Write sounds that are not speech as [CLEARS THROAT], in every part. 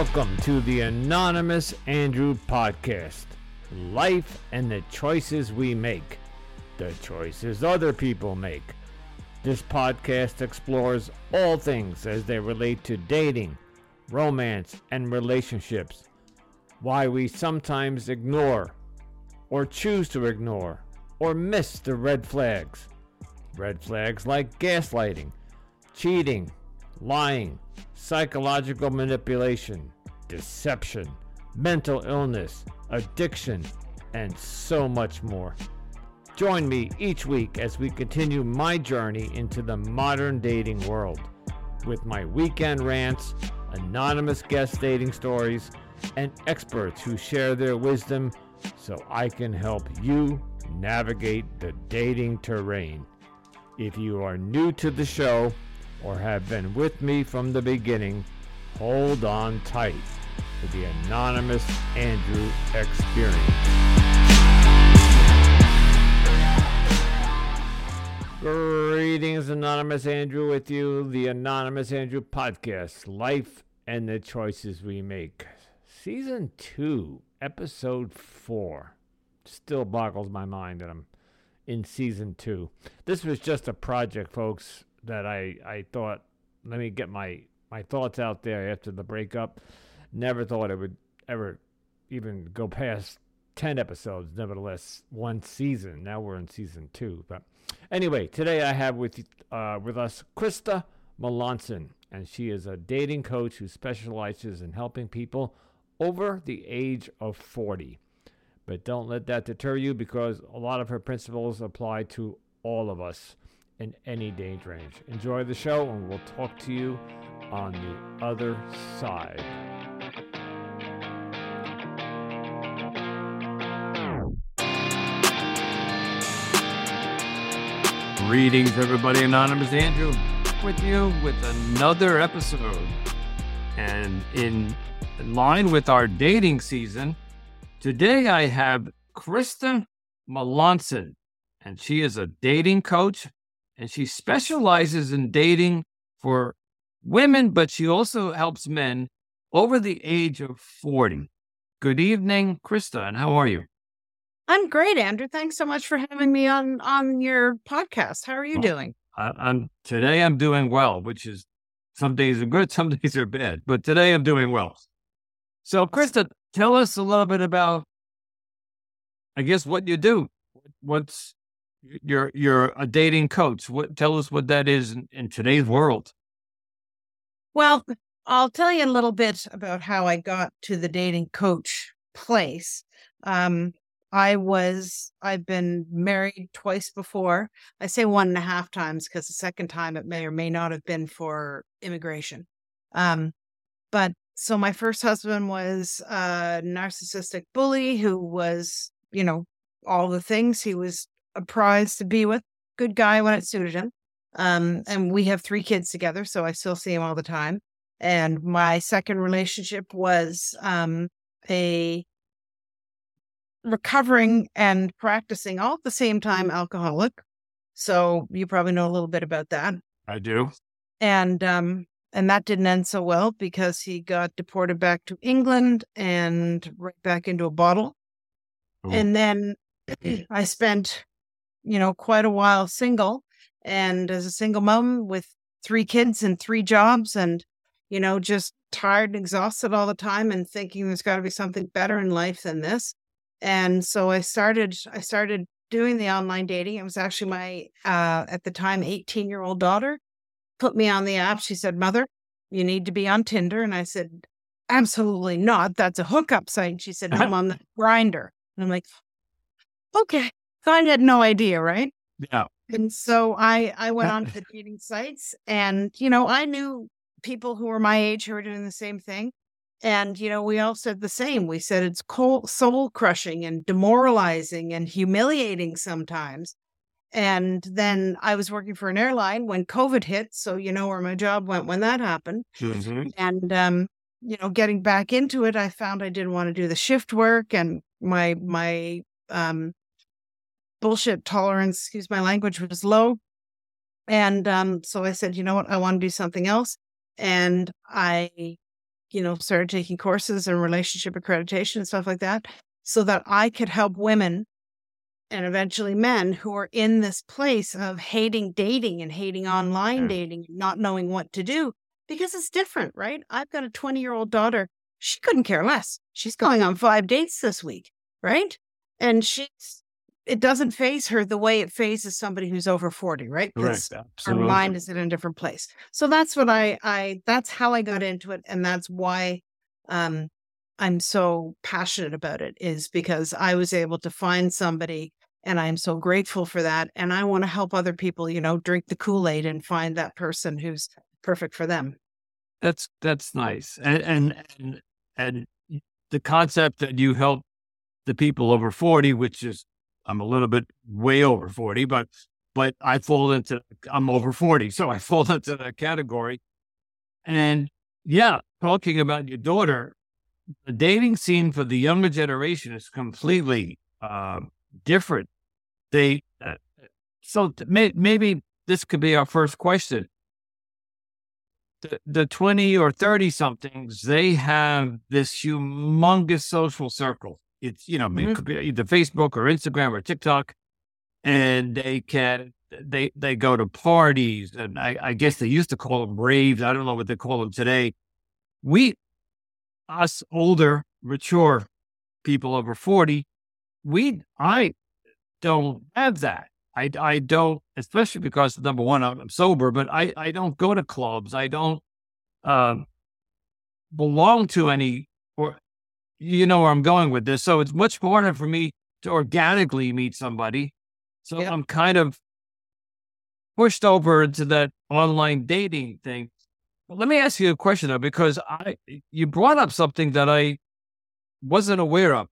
Welcome to the Anonymous Andrew Podcast Life and the Choices We Make, the choices other people make. This podcast explores all things as they relate to dating, romance, and relationships. Why we sometimes ignore, or choose to ignore, or miss the red flags. Red flags like gaslighting, cheating, lying, psychological manipulation, deception, mental illness, addiction, and so much more. Join me each week as we continue my journey into the modern dating world with my weekend rants, anonymous guest dating stories, and experts who share their wisdom so I can help you navigate the dating terrain. If you are new to the show or have been with me from the beginning, hold on tight to the Anonymous Andrew experience. Greetings, Anonymous Andrew, with you, the Anonymous Andrew podcast, Life and the Choices We Make. Season 2, Episode 4. Still boggles my mind that I'm in Season 2. This was just a project, folks, that I, I thought, let me get my, my thoughts out there after the breakup. Never thought it would ever even go past 10 episodes, nevertheless, one season. Now we're in Season 2. But Anyway, today I have with uh, with us Krista Melanson, and she is a dating coach who specializes in helping people over the age of 40. But don't let that deter you because a lot of her principles apply to all of us in any age range. Enjoy the show, and we'll talk to you on the other side. Greetings, everybody. Anonymous Andrew with you with another episode. And in line with our dating season, today I have Krista Melanson, and she is a dating coach, and she specializes in dating for women, but she also helps men over the age of 40. Good evening, Krista, and how are you? I'm great, Andrew. Thanks so much for having me on on your podcast. How are you Oh. doing? I, I'm today. I'm doing well, which is some days are good, [LAUGHS] some days are bad. But today I'm doing well. So, Krista, tell us a little bit about, I guess, what you do. What's you're you're a dating coach. What tell us what that is in, in today's world. Well, I'll tell you a little bit about how I got to the dating coach place. Um, I was I've been married twice before. I say one and a half times because the second time it may or may not have been for immigration. Um, but so my first husband was a narcissistic bully who was, you know, all the things. He was a prize to be with. Good guy when it suited him. Um, and we have three kids together, so I still see him all the time. And my second relationship was um, a recovering and practicing all at the same time alcoholic. So you probably know a little bit about that. I do. And um, and that didn't end so well because he got deported back to England and right back into a bottle. Oh. And then [CLEARS THROAT] I spent, you know, quite a while single and as a single mom with three kids and three jobs and, you know, just tired and exhausted all the time and thinking there's got to be something better in life than this. And so I started, I started doing the online dating. It was actually my, uh, at the time, 18 year old daughter put me on the app. She said, Mother, you need to be on Tinder. And I said, Absolutely not. That's a hookup site. She said, No, [LAUGHS] Mom, that's Grindr. And I'm like, Okay. So I had no idea, right? Yeah. And so I I went on to the [LAUGHS] dating sites and you know, I knew people who were my age who were doing the same thing. And you know, we all said the same. We said it's cold, soul crushing and demoralizing and humiliating sometimes. And then I was working for an airline when COVID hit, so you know where my job went when that happened. Mhm. And um, you know, getting back into it, I found I didn't want to do the shift work and my my um bullshit tolerance, excuse my language, was low. And um, so I said, you know what, I want to do something else. And I you know, started taking courses in relationship accreditation and stuff like that so that I could help women and eventually men who are in this place of hating dating and hating online Yeah. dating, not knowing what to do because it's different, right? I've got a 20 year old daughter. She couldn't care less. She's going on five dates this week, right? And she's, it doesn't phase her the way it phases somebody who's over 40, right? 'Cause Correct. our mind is in a different place. So that's what I, I, that's how I got into it. And that's why, um, I'm so passionate about it is because I was able to find somebody and I'm so grateful for that. And I want to help other people, you know, drink the Kool Aid and find that person who's perfect for them. That's that's nice. And and and and the concept that you help the people over 40, which is I'm a little bit way over 40, but but I fall into I'm over 40, so I [LAUGHS] fall into that category. And yeah, talking about your daughter, the dating scene for the younger generation is completely uh, different. They uh, so may, maybe this could be our first question the, the 20 or 30 somethings, they have this humongous social circle. It's, you know, it Mhm. could be either Facebook or Instagram or TikTok. And they can, they, they go to parties and I, I guess they used to call them raves. I don't know what they call them today. We, us older, mature people over 40, we, I don't have that. I, I don't, especially because number one, I'm, I'm sober, but I, I don't go to clubs. I don't um, belong to any, you know where I'm going with this. So it's much harder for me to organically meet somebody. So Yeah. I'm kind of pushed over into that online dating thing. But let me ask you a question though, because I, you brought up something that I wasn't aware of.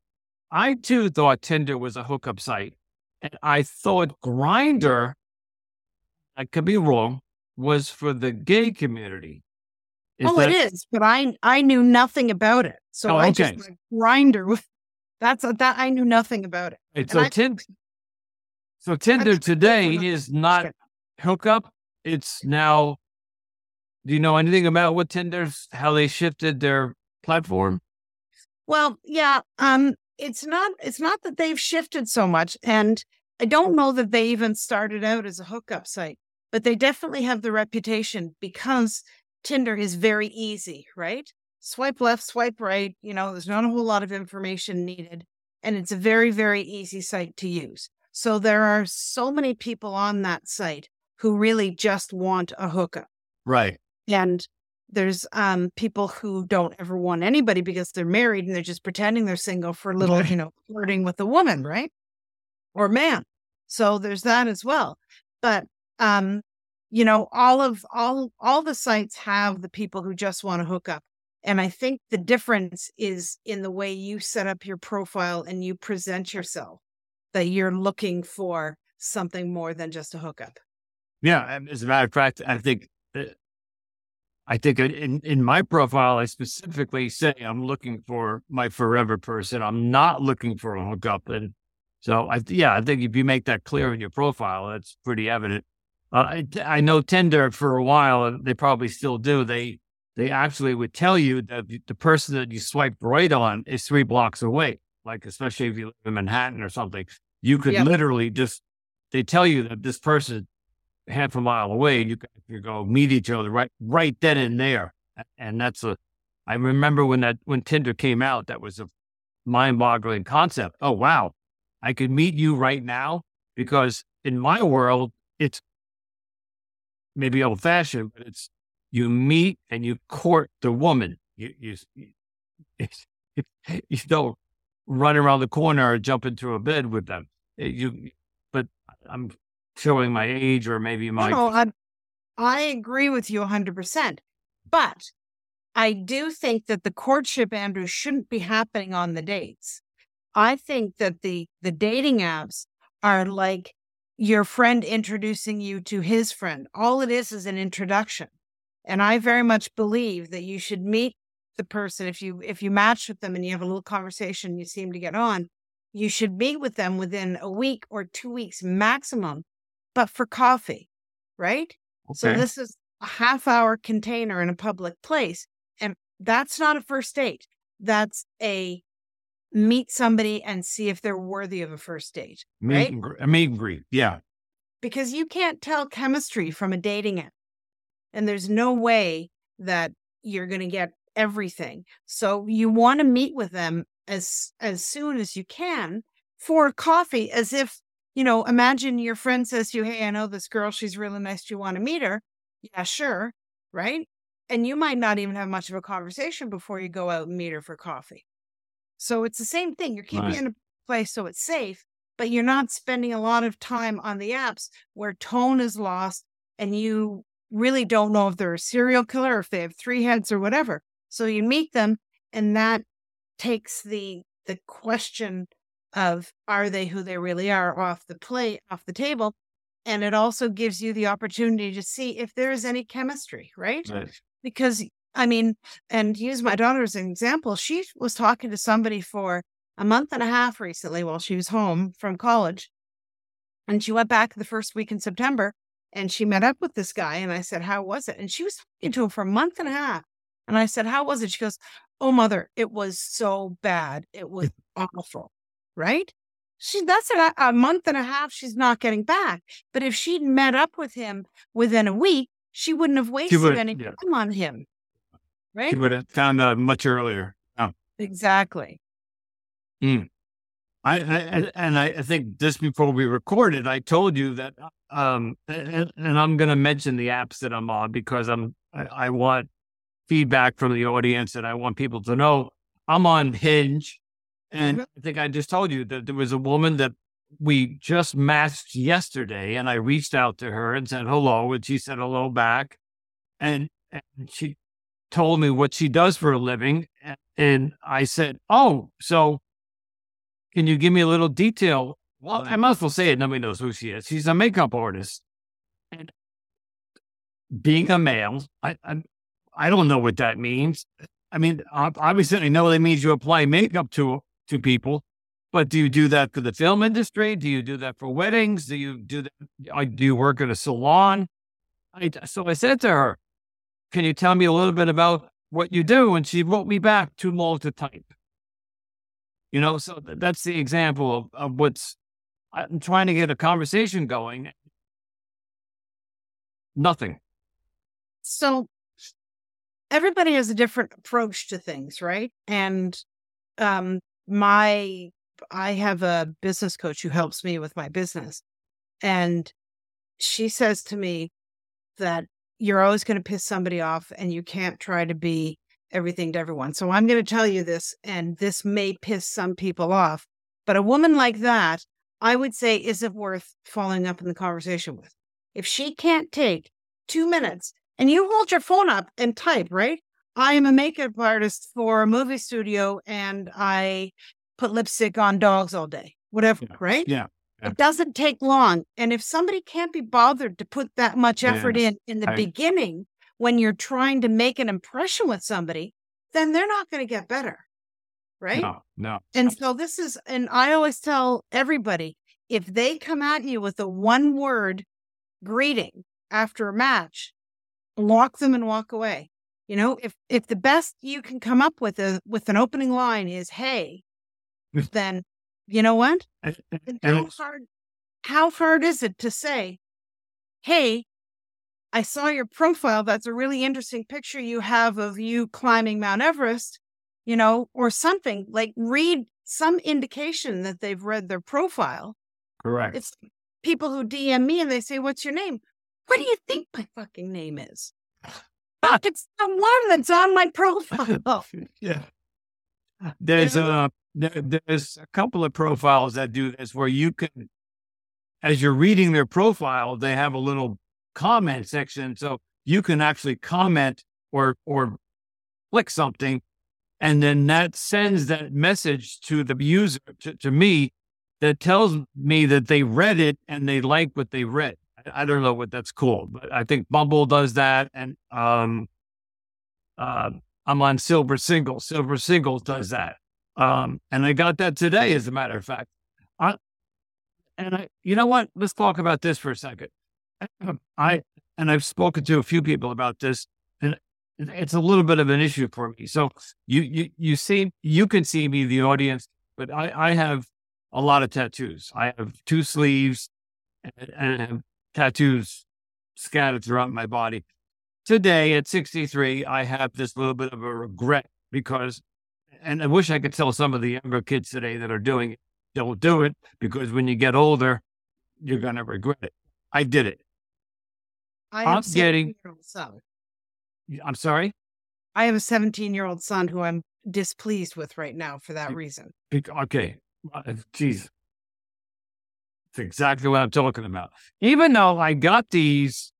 I too thought Tinder was a hookup site. And I thought Grindr, I could be wrong, was for the gay community. Is oh, that- it is, but I I knew nothing about it. So Oh, I just like grinder with [LAUGHS] that's a, that I knew nothing about it. And so I- Tinder, [LAUGHS] so Tinder today is not hookup. It's now. Do you know anything about what Tinder's how they shifted their platform? Well, yeah, um, it's not it's not that they've shifted so much, and I don't know that they even started out as a hookup site, but they definitely have the reputation because Tinder is very easy, right? Swipe left, swipe right. You know, there's not a whole lot of information needed, and it's a very very easy site to use. So there are so many people on that site who really just want a hookup Right. and there's um people who don't ever want anybody because they're married and they're just pretending they're single for a [LAUGHS] little Right. you know flirting with a woman right or man so there's that as well but um you know all of all all the sites have the people who just want to hook up and i think the difference is in the way you set up your profile and you present yourself that you're looking for something more than just a hookup Yeah. As a matter of fact, I think. uh, I think in, in my profile, I specifically say I'm looking for my forever person. I'm not looking for a hookup. And so, I, yeah, I think if you make that clear in your profile, that's pretty evident. Uh, I, I know Tinder for a while, and they probably still do. They they actually would tell you that the- person that you swipe right on is three blocks away. Like especially if you live in Manhattan or something, you could Yep. literally just they tell you that this person half a mile away, you can you go meet each other right right then and there. And that's a I remember when that when Tinder came out, that was a mind boggling concept. Oh wow. I could meet you right now because in my world it's maybe old fashioned, but it's you meet and you court the woman. You you it's, [LAUGHS] you don't run around the corner or jump into a bed with them. Uh, You but I'm showing my age or maybe my No, I, I agree with you 100%. But I do think that the courtship, Andrew, shouldn't be happening on the dates. I think that the the dating apps are like your friend introducing you to his friend. All it is is an introduction. And I very much believe that you should meet the person if you if you match with them and you have a little conversation, you seem to get on, you should meet with them within a week or 2 weeks maximum, but for coffee, right? So this is a half hour container in a public place. And That's not a first date. That's a meet somebody and see if they're worthy of a first date. Meet right? and, gr- a meet and greet. Yeah. because you can't tell chemistry from a dating app. And there's no way that you're going to get everything. So you want to meet with them as as soon as you can for coffee as if, you know, imagine your friend says to you, "Hey, I know this girl, she's really nice. Do you want to meet her?" Yeah, sure, right? And you might not even have much of a conversation before you go out and meet her for coffee. So it's the same thing. You're keeping Right. it in a place so it's safe, but you're not spending a lot of time on the apps where tone is lost and you really don't know if they're a serial killer or if they have three heads or whatever. So you meet them and that takes the the question of are they who they really are off the plate off the table and it also gives you the opportunity to see if there is any chemistry, right? Right. because I mean, and use my daughter as an example, she was talking to somebody for a month and a half recently while she was home from college. And she went back the first week in September and she met up with this guy. And I said, How was it? And she was talking to him for a month and a half. And I said, How was it? She goes, Oh, mother, it was so bad. It was awful. Right? She that's a, a month and a half she's not getting back. But if she'd met up with him within a week, she wouldn't have wasted would- any yeah. time on him. Right? He would have found out much earlier. Oh. Exactly. I, I and- I, think just before we recorded, I told you that, um, and, and I'm going to mention the apps that I'm on because I'm I, I want feedback from the audience, and I want people to know I'm on Hinge, and Mhm. I think I just told you that there was a woman that we just matched yesterday, and I reached out to her and said hello, and she said hello back, and, and she told me what she does for a living, and, I said, oh, so can you give me a little detail? Well, I might as well say it. Nobody knows who she is. She's a makeup artist. And being a male, I, I, I don't know what that means. I mean, obviously, I know that means you apply makeup to to people, but do you do that for the film industry? Do you do that for weddings? Do you do that? uh, Do you work at a salon? I, so I said to her, "Can you tell me a little bit about what you do?" And she wrote me back too long to type. You know, so th- that's the example of, of what's I'm trying to get a conversation going. Nothing. So everybody has a different approach to things, right? And um my I have a business coach who helps me with my business. And she says to me that you're always going to piss somebody off and you can't try to be everything to everyone. So I'm going to tell you this and this may piss some people off, but a woman like that, I would say isn't worth following up in the conversation with. If she can't take 2 minutes and you hold your phone up and type, right? I am a makeup artist for a movie studio and I put lipstick on dogs all day, whatever, Yeah. right? Yeah. Yeah. It doesn't take long. And if somebody can't be bothered to put that much effort Yeah. in in the I- beginning when you're trying to make an impression with somebody, then they're not going to get better. Right. No, no. And so this is, and I always tell everybody if they come at you with a one word greeting after a match, block them and walk away. You know, if if the best you can come up with a with an opening line is "Hey," [LAUGHS] then you know what? How hard how hard is it to say, "Hey, I saw your profile. That's a really interesting picture you have of you climbing Mount Everest." You know, or something like read some indication that they've read their profile. correct. It's people who DM me and they say, "What's your name?" What do you think my fucking name is? it's the one that's on my profile. [LAUGHS] yeah. There's a there, there's a couple of profiles that do this where you can, as you're reading their profile, they have a little comment section, so you can actually comment or or click something, and then that sends that message to the user to, to me that tells me that they read it and they like what they read. I, I don't know what that's called, but I think Bumble does that, and um, uh, I'm on Silver Single. Silver Singles does that. Um, and I got that today, as a matter of fact. I, and I, you know what? Let's talk about this for a second. [CLEARS THROAT] I, and I've spoken to a few people about this, and it's a little bit of an issue for me. So you you you see you can see me, the audience, but I, I have a lot of tattoos. I have two sleeves and, and I have tattoos scattered throughout my body. Today at 63, I have this little bit of a regret because, and I wish I could tell some of the younger kids today that are doing it, don't do it because when you get older, you're going to regret it. I did it. I I'm getting- 17-year-old son. I'm sorry. I have a 17 year old son who I'm displeased with right now for that reason. Okay. Uh, Jeez. That's exactly what I'm talking about. Even though I got these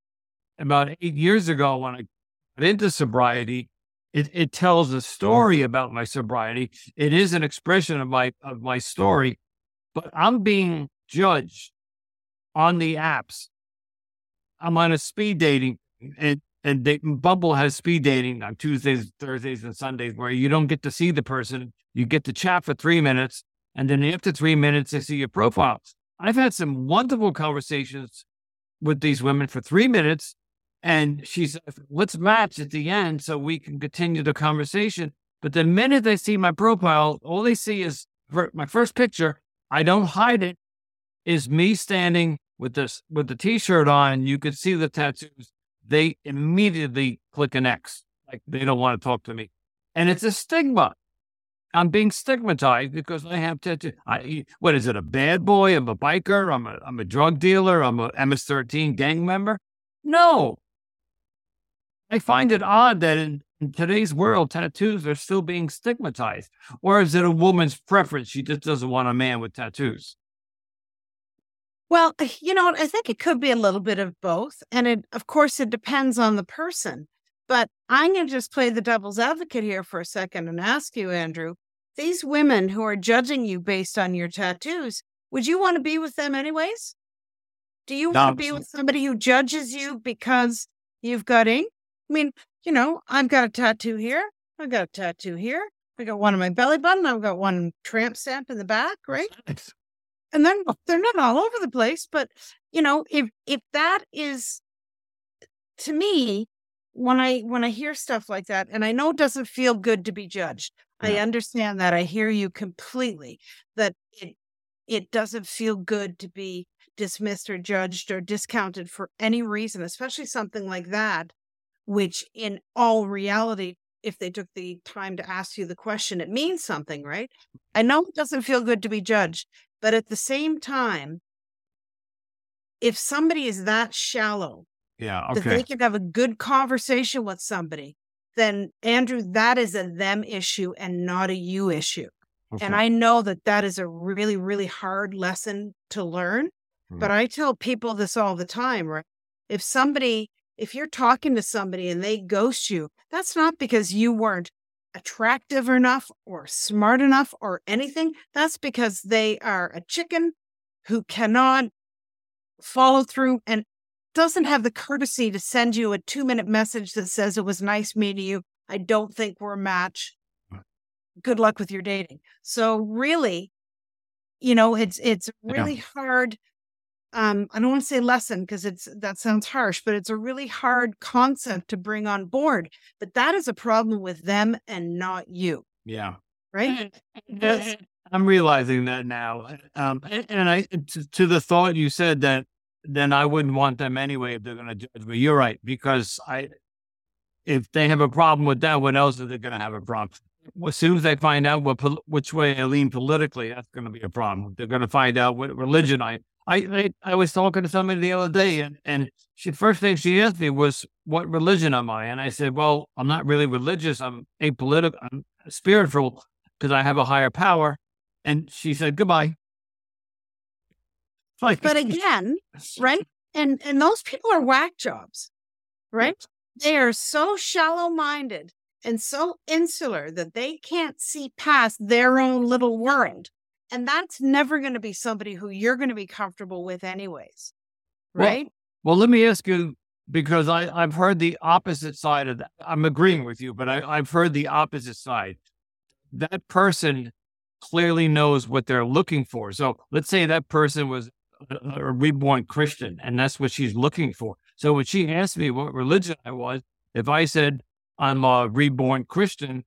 about eight years ago when I got into sobriety, it, it tells a story about my sobriety. It is an expression of my of my story, but I'm being judged on the apps. I'm on a speed dating and and they, Bumble has speed dating on Tuesdays, Thursdays, and Sundays where you don't get to see the person. You get to chat for three minutes, and then after three minutes, they see your profile. I've had some wonderful conversations with these women for three minutes, and she said, "Let's match at the end so we can continue the conversation." But the minute they see my profile, all they see is my first picture. I don't hide it. Is me standing with this with the t-shirt on. You could see the tattoos they immediately click an X. Like they don't want to talk to me. And it's a stigma. I'm being stigmatized because I have tattoos. I, what is it? A bad boy? I'm a biker. I'm a, I'm a drug dealer. I'm a MS-13 gang member. No. I find it odd that in, in today's world, tattoos are still being stigmatized. Or is it a woman's preference? She just doesn't want a man with tattoos. Well, [SIGHS] you know, I think it could be a little bit of both. And it, of course, it depends on the person. But I'm going to just play the devil's advocate here for a second and ask you, Andrew, these women who are judging you based on your tattoos, would you want to be with them anyways? Do you No, want to be with somebody who judges you because you've got ink? I mean, you know, I've got a tattoo here. I've got a tattoo here. I got one on my belly button. I've got one tramp stamp in the back, right? It's- and then oh, they're not all over the place but you know if if that is to me when i when i hear stuff like that and i know it doesn't feel good to be judged i understand that i hear you completely that it it doesn't feel good to be dismissed or judged or discounted for any reason especially something like that which in all reality if they took the time to ask you the question it means something right i know it doesn't feel good to be judged but at the same time, if somebody is that shallow yeah. that they can have a good conversation with somebody, then Andrew, that is a them issue and not a you issue. And. I know that that is a really, really hard lesson to learn. But mm-hmm. I tell people this all the time, right? If somebody, if you're talking to somebody and they ghost you, that's not because you weren't attractive enough or smart enough or anything. That's because they are a chicken who cannot follow through and doesn't have the courtesy to send you a two minute message that says it was nice meeting you. I don't think we're a match. Good luck with your dating. So really, you know, it's it's Yeah. really hard. Um, I don't want to say lesson because it's that sounds harsh, but it's a really hard concept to bring on board. But that is a problem with them and not you, yeah. right? Yeah, [LAUGHS] I'm realizing that now. Um, and and I to, to the thought you said that then I wouldn't want them anyway if they're going to judge me. You're right because I, if they have a problem with that, what else are they going to have a problem? As soon as they find out what which way I lean politically, that's going to be a problem. They're going to find out what religion I. I, I I was talking to somebody the other day, and and she first thing she asked me was, "What religion am I?" And I said, "Well, I'm not really religious. I'm apolitical. I'm spiritual because I have a higher power." And she said, "Goodbye." [LAUGHS] Like, But again, right? And and those people are whack jobs, right? They are so shallow minded and so insular that they can't see past their own little world. And that's never going to be somebody who you're going to be comfortable with, anyways. Well, Right? Well, let me ask you because I, I've heard the opposite side of that. I'm agreeing with you, but I, I've heard the opposite side. That person clearly knows what they're looking for. So let's say that person was a, a reborn Christian and that's what she's looking for. So when she asked me what religion I was, if I said I'm a reborn Christian,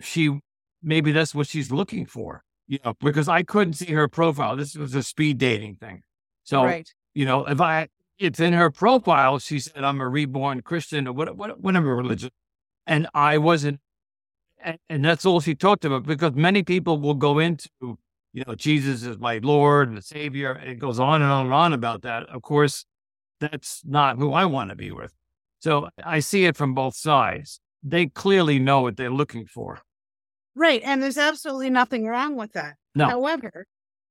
she maybe that's what she's looking for, you know, because I couldn't see her profile. This was a speed dating thing. So, right. you know, if I, it's in her profile, she said, I'm a reborn Christian or what, what, whatever religion. And I wasn't, and, and that's all she talked about because many people will go into, you know, Jesus is my Lord and Savior. And it goes on and on and on about that. Of course, that's not who I want to be with. So I see it from both sides. They clearly know what they're looking for. Right. And there's absolutely nothing wrong with that. No. However,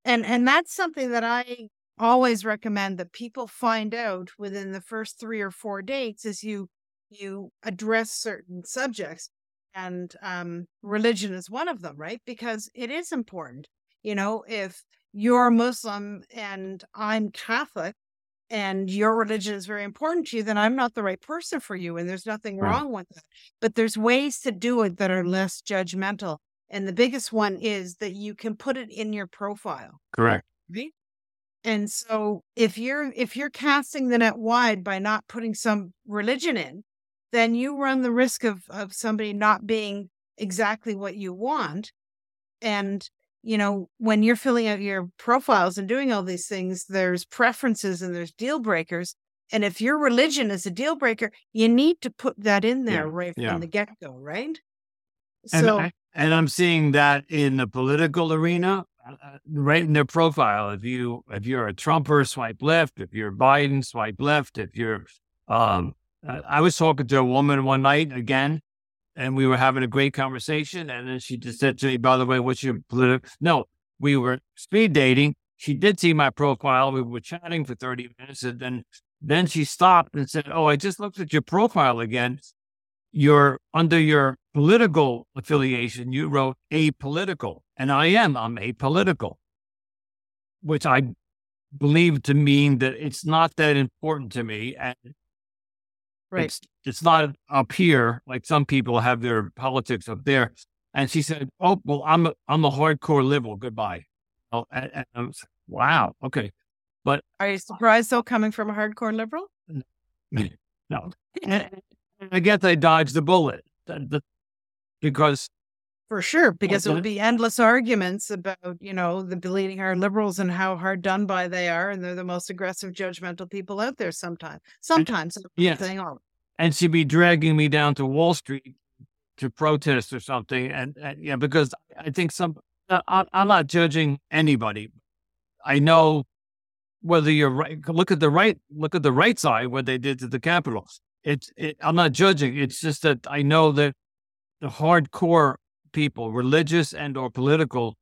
and and that's something that I always recommend that people find out within the first 3 or 4 dates is you you address certain subjects and um religion is one of them, right? Because it is important. You know, if you're Muslim and I'm Catholic, and your religion is very important to you, then I'm not the right person for you. And there's nothing Right. wrong with that. But there's ways to do it that are less judgmental. And the biggest one is that you can put it in your profile. Correct. Right. And so if you're if you're casting the net wide by not putting some religion in, then you run the risk of of somebody not being exactly what you want. And you know, when you're filling out your profiles and doing all these things, there's preferences and there's deal breakers. And if your religion is a deal breaker, you need to put that in there Yeah, right from yeah. the get go, right? And, So I, and I'm seeing that in the political arena, uh, uh, right in their profile. If you if you're a Trumper, swipe left. If you're Biden, swipe left. If you're, um, I was talking to a woman one night again, and we were having a great conversation, and then she just said to me, "By the way, what's your political?" No, we were speed dating. She did see my profile. We were chatting for 30 minutes, and then then she stopped and said, "Oh, I just looked at your profile again." you're under your political affiliation, you wrote apolitical, and I am. I'm apolitical, which I believe to mean that it's not that important to me, and right. it's it's not up here like some people have their politics up there. And she said, "Oh, well, I'm a I'm a hardcore liberal. Goodbye." Oh, and, and I was, wow, okay, but Are you surprised though coming from a hardcore liberal? [LAUGHS] no, and, and I guess I dodged the bullet because For sure, because it would be endless arguments about, you know, the bleeding heart liberals and how hard done by they are, and they're the most aggressive, judgmental people out there. Sometimes, sometimes, I'm not yes. saying and she'd be dragging me down to Wall Street to protest or something. And, and yeah, because I think some, uh, I, I'm not judging anybody. I know whether you're right. Look at the right, look at the right side, what they did to the Capitol. It's, it, I'm not judging. It's just that I know that the hardcore people, religious and or political,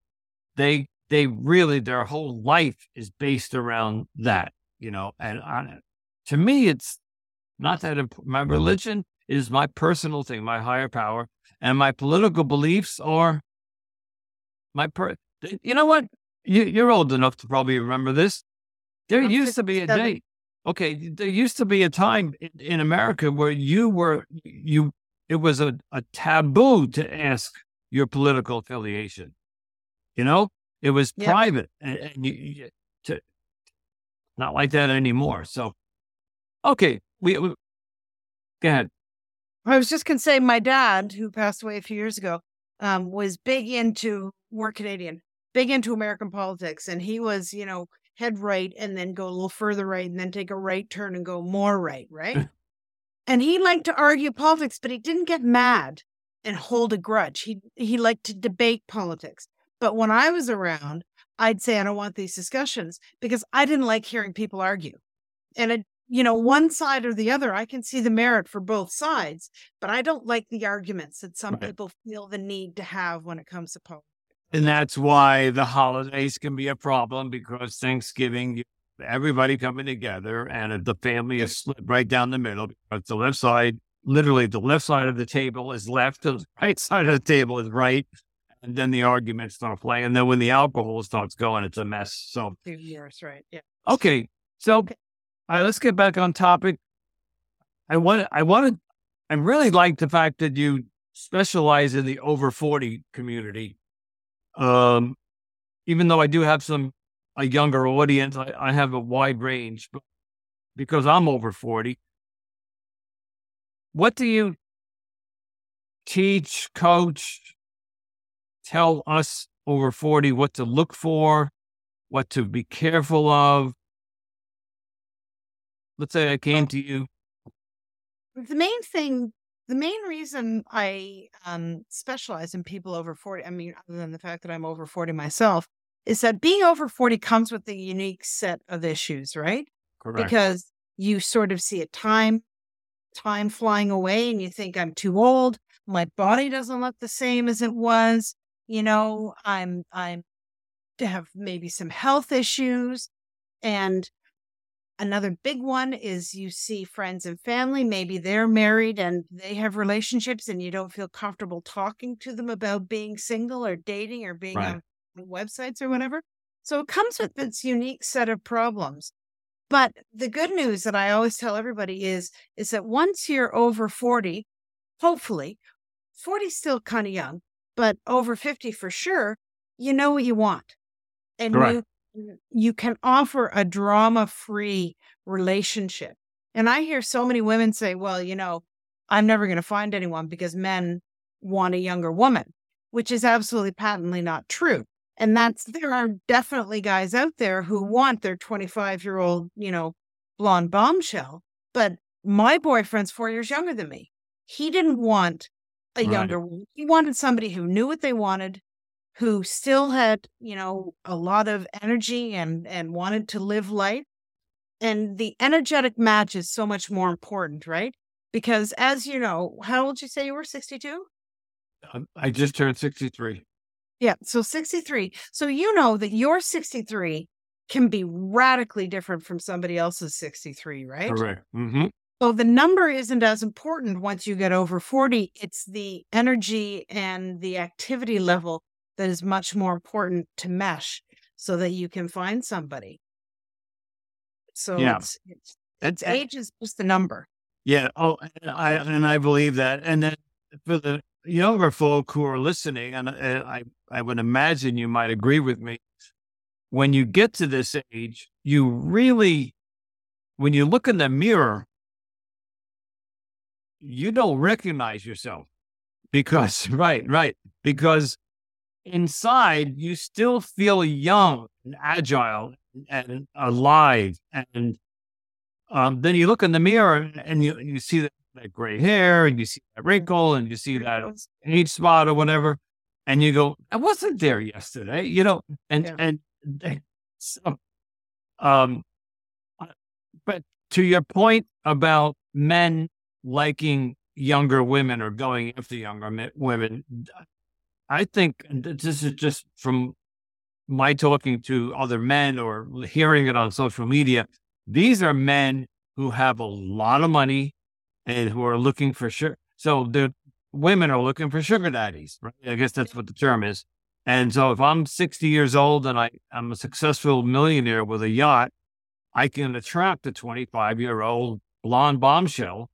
they, they really, their whole life is based around that, you know, and I, to me, it's, not that important. My religion is my personal thing, my higher power, and my political beliefs are my per. You know what? You, you're old enough to probably remember this. There I'm used to be a 57. day. Okay, there used to be a time in, in America where you were you. It was a, a taboo to ask your political affiliation. You know, it was Yep. private, and, and you, you to not like that anymore. So, okay, we, we go ahead. I was just going to say, my dad, who passed away a few years ago, um, was big into, we're Canadian, big into American politics. And he was, you know, head right and then go a little further right and then take a right turn and go more right, right? [LAUGHS] and he liked to argue politics, but he didn't get mad and hold a grudge. He, he liked to debate politics. But when I was around, I'd say, I don't want these discussions because I didn't like hearing people argue. And it, you know, mm-hmm. one side or the other, I can see the merit for both sides, but I don't like the arguments that some Right. people feel the need to have when it comes to politics. And that's why the holidays can be a problem because Thanksgiving, everybody coming together and if the family is split right down the middle because the left side, literally the left side of the table is left, the right side of the table is right. And then the arguments start playing. And then when the alcohol starts going, it's a mess. So, years, right? Yeah. okay. So, all right, let's get back on topic. I want, I wanted, I really like the fact that you specialize in the over 40 community. Um, even though I do have some a younger audience, I, I have a wide range, but because I'm over 40. What do you teach, coach, tell us over 40 what to look for, what to be careful of? Let's say I came to you. The main thing, the main reason I um, specialize in people over 40, I mean, other than the fact that I'm over 40 myself, is that being over 40 comes with a unique set of issues, right? Correct. Because you sort of see a time time flying away and you think I'm too old, my body doesn't look the same as it was, you know, I'm I'm to have maybe some health issues. And another big one is you see friends and family maybe they're married and they have relationships and you don't feel comfortable talking to them about being single or dating or being Right. on websites or whatever. So it comes with its unique set of problems but the good news that i always tell everybody is is that once you're over 40 hopefully 40 still kind of young but over 50 for sure you know what you want and Correct. you you can offer a drama free relationship and i hear so many women say well you know i'm never going to find anyone because men want a younger woman which is absolutely patently not true and that's there are definitely guys out there who want their 25 year old you know blonde bombshell but my boyfriend's four years younger than me. He didn't want a Right. younger woman he wanted somebody who knew what they wanted who still had you know a lot of energy and and wanted to live life. And the energetic match is so much more important right? Because as you know how old did you say you were? 62 Um, I just turned 63. Yeah so 63 so you know that your 63 can be radically different from somebody else's 63 right Correct. hmm so the number isn't as important once you get over 40 it's the energy and the activity level that is much more important to mesh so that you can find somebody so Yeah. it's, it's, it's age is just the number yeah. Oh, and I and I believe that. And then for the younger folk who are listening, and uh, I I would imagine you might agree with me. When you get to this age, you really, when you look in the mirror, you don't recognize yourself because [LAUGHS] right, right, because inside you still feel young and agile and alive and um, then you look in the mirror and you you see that, that gray hair and you see that wrinkle and you see that age spot or whatever and you go i wasn't there yesterday you know and Yeah. and they- so, um uh, but to your point about men liking younger women or going after younger women i think this is just from my talking to other men or hearing it on social media these are men who have a lot of money and who are looking for sure so the women are looking for sugar daddies right? I guess that's what the term is. And so if i'm 60 years old and i i'm a successful millionaire with a yacht i can attract a 25 year old blonde bombshell.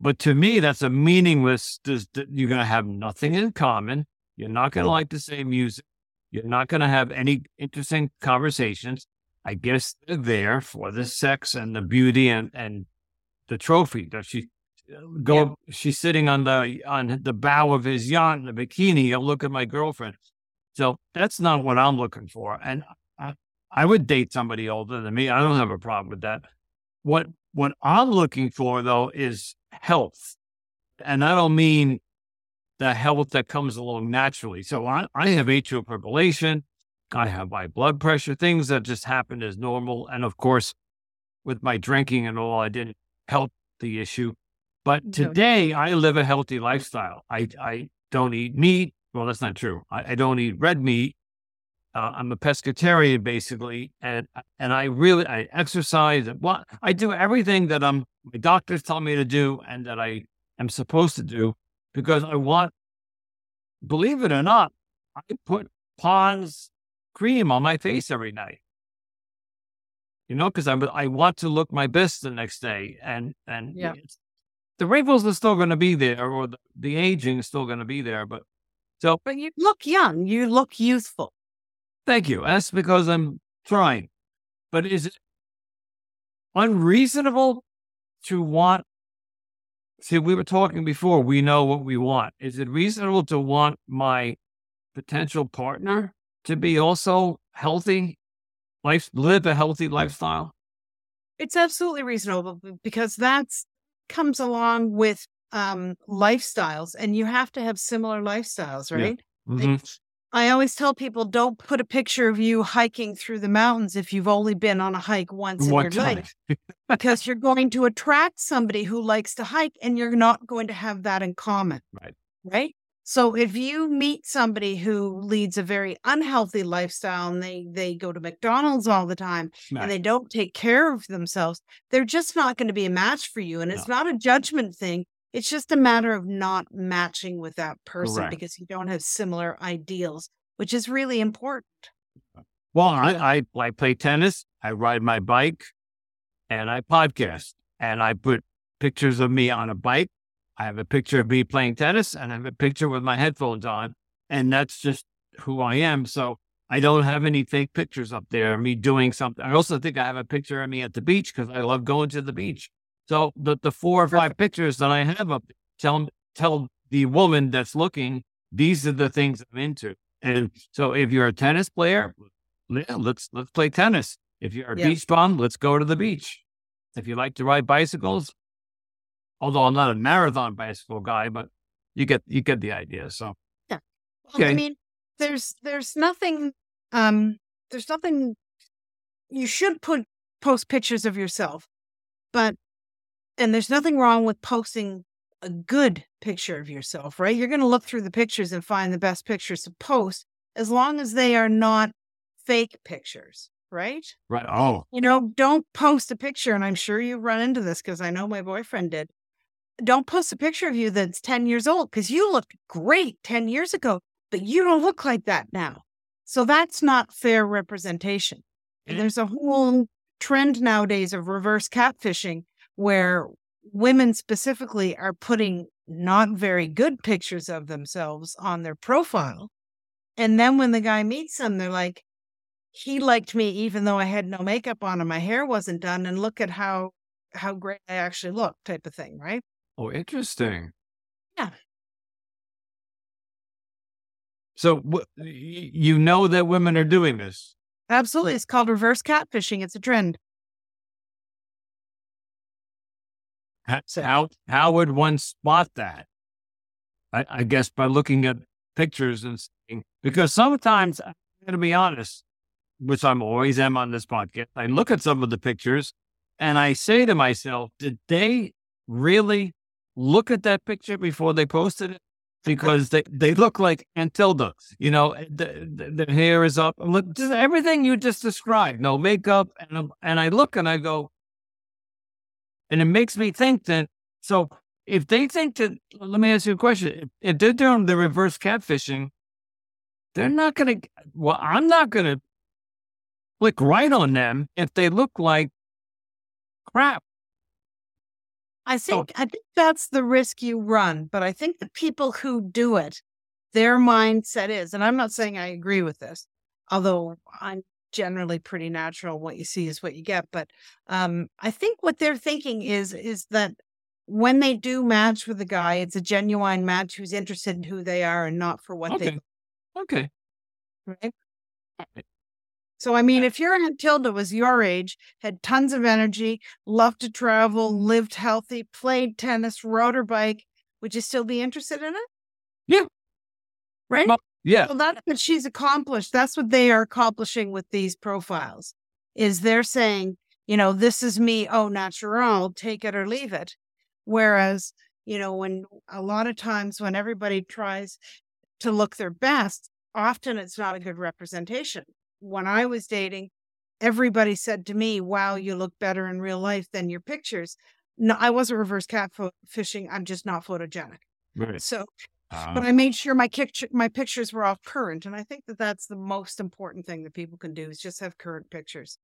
But to me that's a meaningless you're going to have nothing in common. You're not going to like the same music. You're not going to have any interesting conversations. I guess they're there for the sex and the beauty and and the trophy that she go she's sitting on the on the bow of his yacht in a bikini oh look at my girlfriend. So that's not what i'm looking for and I, I would date somebody older than me i don't have a problem with that. What what i'm looking for though is health and i don't mean the health that comes along naturally. So i, I have atrial fibrillation i have high blood pressure things that just happen as normal and of course with my drinking and all i didn't help the issue but today I live a healthy lifestyle. I, I don't eat meat. Well, that's not true. I, I don't eat red meat. Uh, I'm a pescatarian basically, and and I really I exercise. and What I do everything that I'm my doctors tell me to do and that I am supposed to do because I want. Believe it or not, I put Pond's cream on my face every night. You know, because I I want to look my best the next day, and and Yeah. the wrinkles are still going to be there, or the, the aging is still going to be there. But so but you look young you look youthful thank you. That's because I'm trying. But is it unreasonable to want see, we were talking before. We know what we want. Is it reasonable to want my potential partner to be also healthy, life live a healthy lifestyle? It's absolutely reasonable because that's comes along with um lifestyles and you have to have similar lifestyles, Yeah. right? Mhm. I always tell people don't put a picture of you hiking through the mountains if you've only been on a hike once in your time. life [LAUGHS] because you're going to attract somebody who likes to hike and you're not going to have that in common. Right. Right? So if you meet somebody who leads a very unhealthy lifestyle and they they go to McDonald's all the time Right. and they don't take care of themselves, they're just not going to be a match for you and it's not a judgment thing. It's just a matter of not matching with that person Correct. because you don't have similar ideals, which is really important. Uh, well, I, I I play tennis, I ride my bike, and I podcast. And I put pictures of me on a bike. I have a picture of me playing tennis, and I have a picture with my headphones on, and that's just who I am. So I don't have any fake pictures up there of me doing something. I also think I have a picture of me at the beach because I love going to the beach. So the the four or five pictures that I have up tell tell the woman that's looking these are the things I'm into. And so if you're a tennis player, yeah, let's let's play tennis. If you're a Yeah. beach bum, let's go to the beach. If you like to ride bicycles, although I'm not a marathon bicycle guy, but you get you get the idea. So yeah, Okay. I mean, there's there's nothing um there's nothing you should put post pictures of yourself. But and there's nothing wrong with posting a good picture of yourself, right? You're going to look through the pictures and find the best pictures to post as long as they are not fake pictures, right? right. Oh, You know, don't post a picture, and I'm sure you run into this because I know my boyfriend did. Don't post a picture of you that's 10 years old because you looked great 10 years ago, but you don't look like that now. So that's not fair representation. Yeah. Mm. there's a whole trend nowadays of reverse catfishing where women specifically are putting not very good pictures of themselves on their profile. And then when the guy meets them, they're like, he liked me even though I had no makeup on and my hair wasn't done. And look at how how great I actually look, type of thing, right? Oh, interesting. Yeah. So y- you know that women are doing this. Absolutely. It's called reverse catfishing. It's a trend. So- how, how would one spot that? I, I guess by looking at pictures and seeing, because sometimes I'm going to be honest, which I'm always am on this podcast. I look at some of the pictures and I say to myself, did they really look at that picture before they posted it? Because they, they look like Aunt Tilda, you know, eh, the, the, the hair is up. Look, just everything you just described, no makeup. And, I'm- and I look and I go, and it makes me think that, so if they think that, let me ask you a question. If, if they're doing the reverse catfishing, they're not going to, well, I'm not going to click right on them if they look like crap. I think I think that's the risk you run, but I think the people who do it, their mindset is, and I'm not saying I agree with this, although I'm generally pretty natural. What you see is what you get. But um, I think what they're thinking is is that when they do match with a guy, it's a genuine match who's interested in who they are and not for what they Okay. Okay. right? So, I mean, if your Aunt Tilda was your age, had tons of energy, loved to travel, lived healthy, played tennis, rode her bike, would you still be interested in it? Yeah. Right? Well, Yeah. Well, that's what she's accomplished. That's what they are accomplishing with these profiles. Is they're saying, you know, this is me, oh, natural, take it or leave it. Whereas, you know, when a lot of times when everybody tries to look their best, often it's not a good representation. When I was dating, everybody said to me, wow, you look better in real life than your pictures. No, I wasn't reverse catfishing. I'm just not photogenic. Right. So Uh, but I made sure my picture my pictures were all current, and I think that that's the most important thing that people can do is just have current pictures.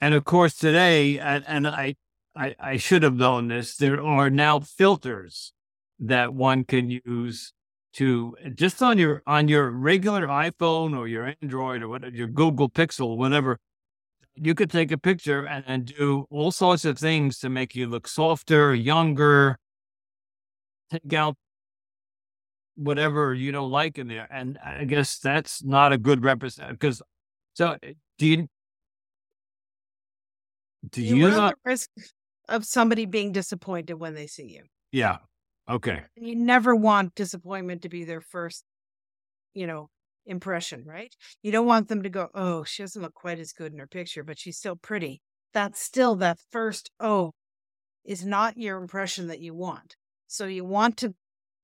And of course, today, and, and I, I, I should have known this. There are now filters that one can use to just on your on your regular iPhone or your Android or whatever your Google Pixel, whatever. you could take a picture and, and do all sorts of things to make you look softer, younger, take out whatever you don't like in there. And I guess that's not a good represent because so eh, do you do You you not the risk of somebody being disappointed when they see you. yeah. Okay. You never want disappointment to be their first, you know, impression, right? You don't want them to go, oh, she doesn't look quite as good in her picture, but she's still pretty. That's still that first, oh, is not your impression that you want. So you want to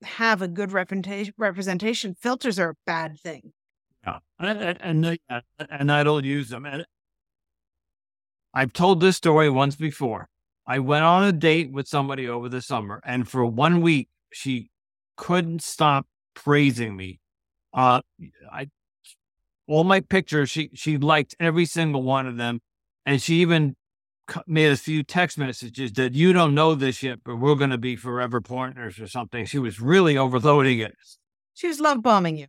have a good representation. Representation filters are a bad thing. Yeah. And and, and, I don't use them. And I've told this story once before. I went on a date with somebody over the summer, and for one week, she couldn't stop praising me. Uh, I all my pictures, she she liked every single one of them, and she even made a few text messages that you don't know this yet, but we're going to be forever partners or something. She was really overloading it She was love bombing you.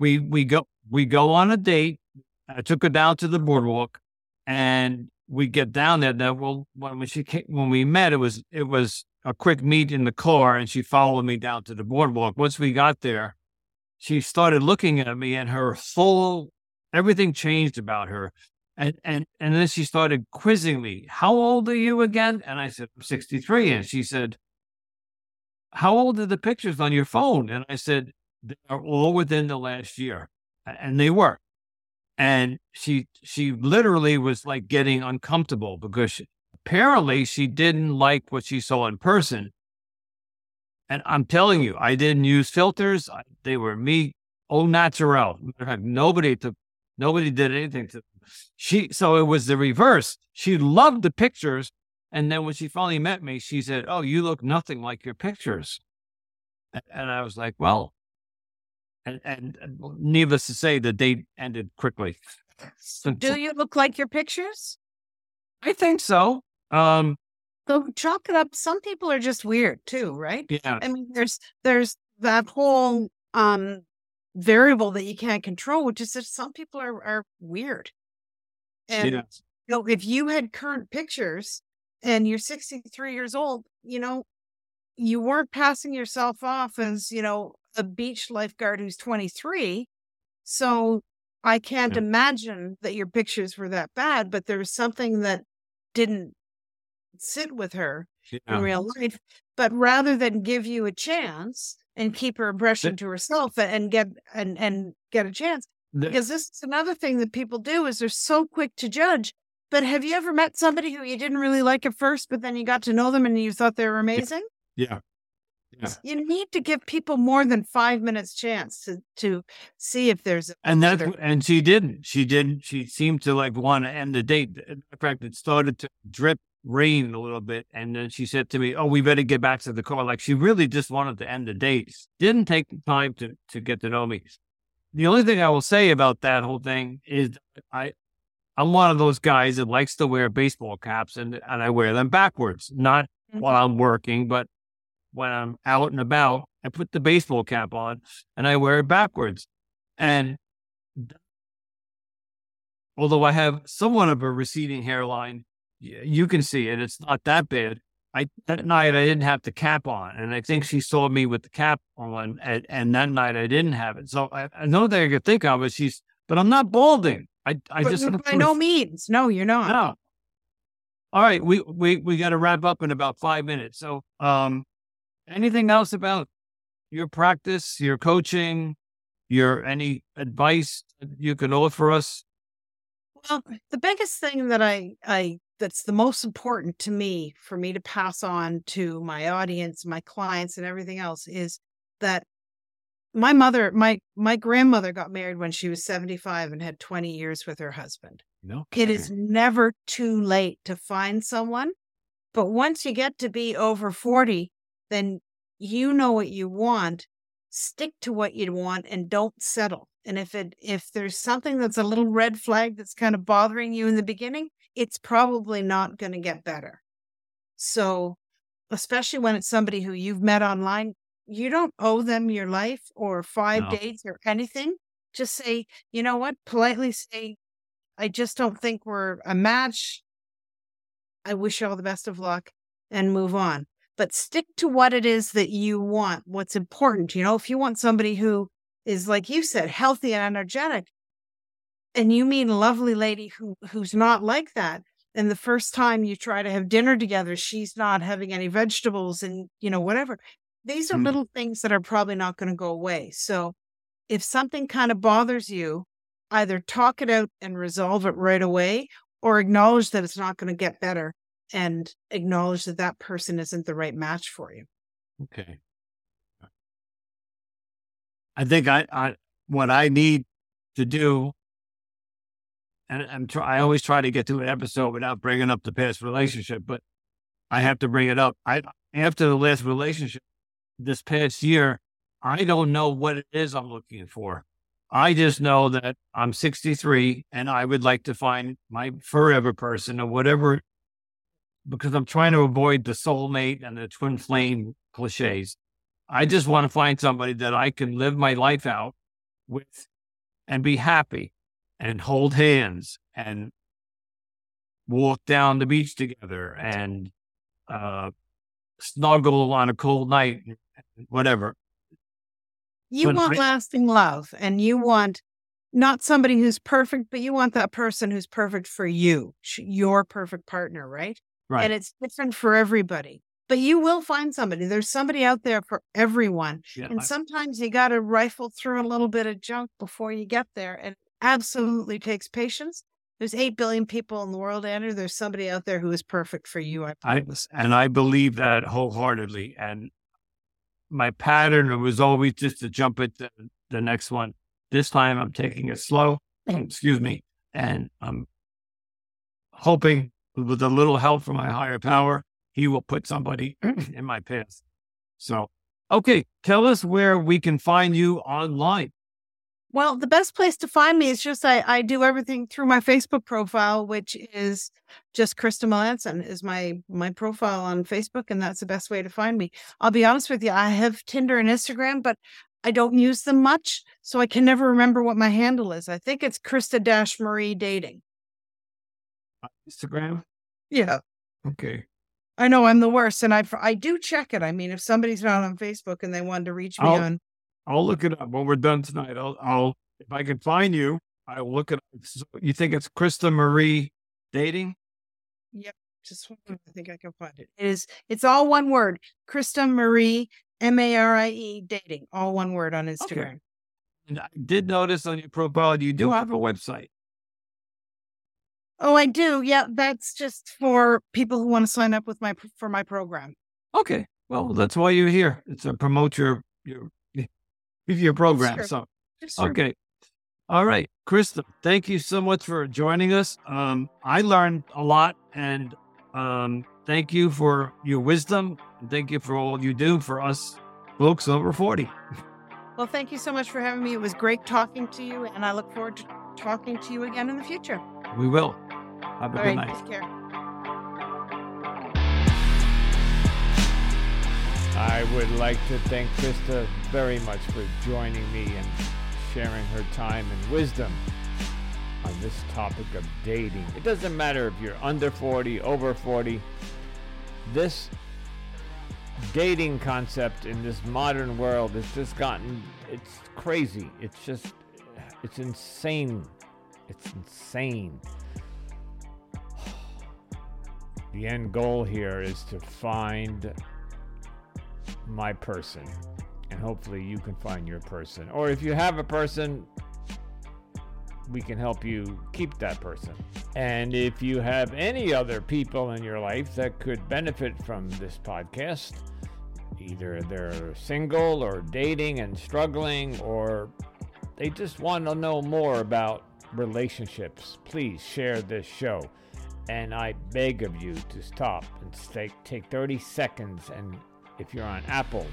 we we go we go on a date. I took her down to the boardwalk, and we get down there. Now, well, when she came, when we met, it was it was a quick meet in the car, and she followed me down to the boardwalk. Once we got there, she started looking at me, and her full everything changed about her. And and and then she started quizzing me. How old are you again? And I said, I'm 63. And she said, How old are the pictures on your phone? And I said, they are all within the last year and they were and she she literally was like getting uncomfortable because she, apparently she didn't like what she saw in person. And i'm telling you i didn't use filters. I, they were me au naturel. Nobody took nobody did anything to she so it was the reverse. She loved the pictures and then when she finally met me she said oh you look nothing like your pictures. And i was like well and, and and needless to say, the date ended quickly. Do you look like your pictures? I think so. Um, So chalk it up. Some people are just weird too, right? yeah, I mean, there's there's that whole um variable that you can't control, which is that some people are are weird. And yeah, you know, if you had current pictures and you're 63 years old, you know, you weren't passing yourself off as, you know, a beach lifeguard who's 23. So I can't Yeah. imagine that your pictures were that bad, but there was something that didn't sit with her in real life. But rather than give you a chance and keep her impression to herself and get and and get a chance, The- because this is another thing that people do is they're so quick to judge. But have you ever met somebody who you didn't really like at first, but then you got to know them and you thought they were amazing? yeah, yeah. You need to give people more than five minutes chance to to see if there's a And wh- and she didn't. She didn't. She seemed to like want to end the date. In fact, it started to drip rain a little bit, and then she said to me, "Oh, we better get back to the car." Like she really just wanted to end the date. Didn't take the time to to get to know me. The only thing I will say about that whole thing is I. I'm one of those guys that likes to wear baseball caps and, and I wear them backwards, not Mhm. while I'm working, but when I'm out and about, I put the baseball cap on and I wear it backwards. And although I have somewhat of a receding hairline, you can see it. It's not that bad. I that night I didn't have the cap on, and I think she saw me with the cap on, and, and that night I didn't have it. So I, know thing I could think of it. she's, but I'm not balding. I I But just by no means. No, you're not. no. All right, we we we got to wrap up in about five minutes. So, um, anything else about your practice, your coaching, your any advice you can offer us? Well, the biggest thing that I I that's the most important to me for me to pass on to my audience, my clients and everything else is that my mother, my my grandmother got married when she was 75 and had 20 years with her husband. No, It is never too late to find someone, but once you get to be over 40, then you know what you want. Stick to what you want and don't settle. And if it if there's something that's a little red flag that's kind of bothering you in the beginning, it's probably not going to get better. So, especially when it's somebody who you've met online, you don't owe them your life or five No. dates or anything. Just say, you know what? Politely say, I just don't think we're a match. I wish you all the best of luck and move on. But stick to what it is that you want, what's important. You know, if you want somebody who is, like you said, healthy and energetic, and you meet a lovely lady who who's not like that, and the first time you try to have dinner together, she's not having any vegetables and, you know, whatever. These are Mm. little things that are probably not going to go away. So if something kind of bothers you, either talk it out and resolve it right away or acknowledge that it's not going to get better and acknowledge that that person isn't the right match for you. Okay. Uh, I think I, I what I need to do, and I'm try, I always try to get to an episode without bringing up the past relationship, but I have to bring it up. I after the last relationship this past year, I don't know what it is I'm looking for. I just know that I'm 63 and I would like to find my forever person or whatever, because I'm trying to avoid the soulmate and the twin flame cliches. I just want to find somebody that I can live my life out with and be happy and hold hands and walk down the beach together and uh, snuggle on a cold night, whatever. You But want I- lasting love and you want not somebody who's perfect, but you want that person who's perfect for you, your perfect partner, right? Right. And it's different for everybody. But you will find somebody. There's somebody out there for everyone. Yeah, And I- sometimes you got to rifle through a little bit of junk before you get there. And absolutely takes patience. There's 8 billion people in the world, Andrew. There's somebody out there who is perfect for you. I I and I believe that wholeheartedly. And my pattern was always just to jump at the, the next one. This time I'm taking it slow. [CLEARS THROAT] Excuse me, and I'm hoping with a little help from my higher power, he will put somebody [CLEARS THROAT] in my path. So, okay, tell us where we can find you online. Well, the best place to find me is just I, I do everything through my Facebook profile, which is just Krista Melanson is my my profile on Facebook, and that's the best way to find me. I'll be honest with you, I have Tinder and Instagram, but I don't use them much, so I can never remember what my handle is. I think it's Krista Marie Dating. Uh, Instagram. Yeah, Okay. I know I'm the worst, and I I do check it. I mean, if somebody's not on Facebook and they wanted to reach me I'll- on, I'll look it up when we're done tonight. I'll, I'll if I can find you, I'll look it up. So you think it's Krista Marie dating? Yep, just one I think I can find it. It is it's all one word. Krista Marie M A R I E dating. All one word on Instagram. And I did notice on your profile you do have a website. Oh, I do. Yeah, that's just for people who want to sign up with my for my program. Okay. Well, that's why you're here. It's to promote your your your program. So okay. All right, Krista, thank you so much for joining us. Um, I learned a lot, and um, thank you for your wisdom. And thank you for all you do for us folks over forty. Well, thank you so much for having me. It was great talking to you, and I look forward to talking to you again in the future. We will. Have a All good right, night. take care. I would like to thank Krista very much for joining me and sharing her time and wisdom on this topic of dating. It doesn't matter if you're under 40, over 40. This dating concept in this modern world has just gotten it's crazy. It's just it's insane. It's insane. The end goal here is to find my person. And hopefully you can find your person. Or if you have a person, we can help you keep that person. And if you have any other people in your life that could benefit from this podcast, either they're single or dating and struggling, or they just want to know more about relationships, please share this show. And I beg of you to stop and take, take 30 seconds and if you're on Apple,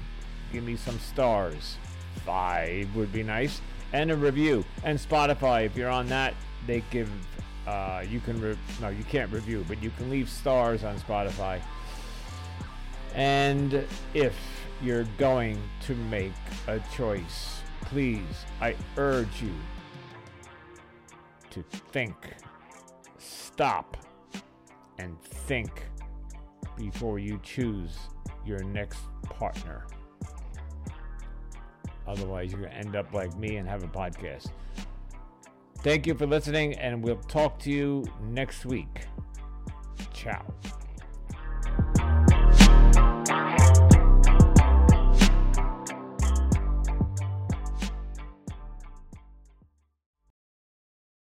give me some stars. Five would be nice. And a review. And Spotify, if you're on that, they give, uh, you can, re- no, you can't review, but you can leave stars on Spotify. And if you're going to make a choice, please, I urge you to think stop and think before you choose your next partner. Otherwise, you're going to end up like me and have a podcast. Thank you for listening, and we'll talk to you next week. Ciao.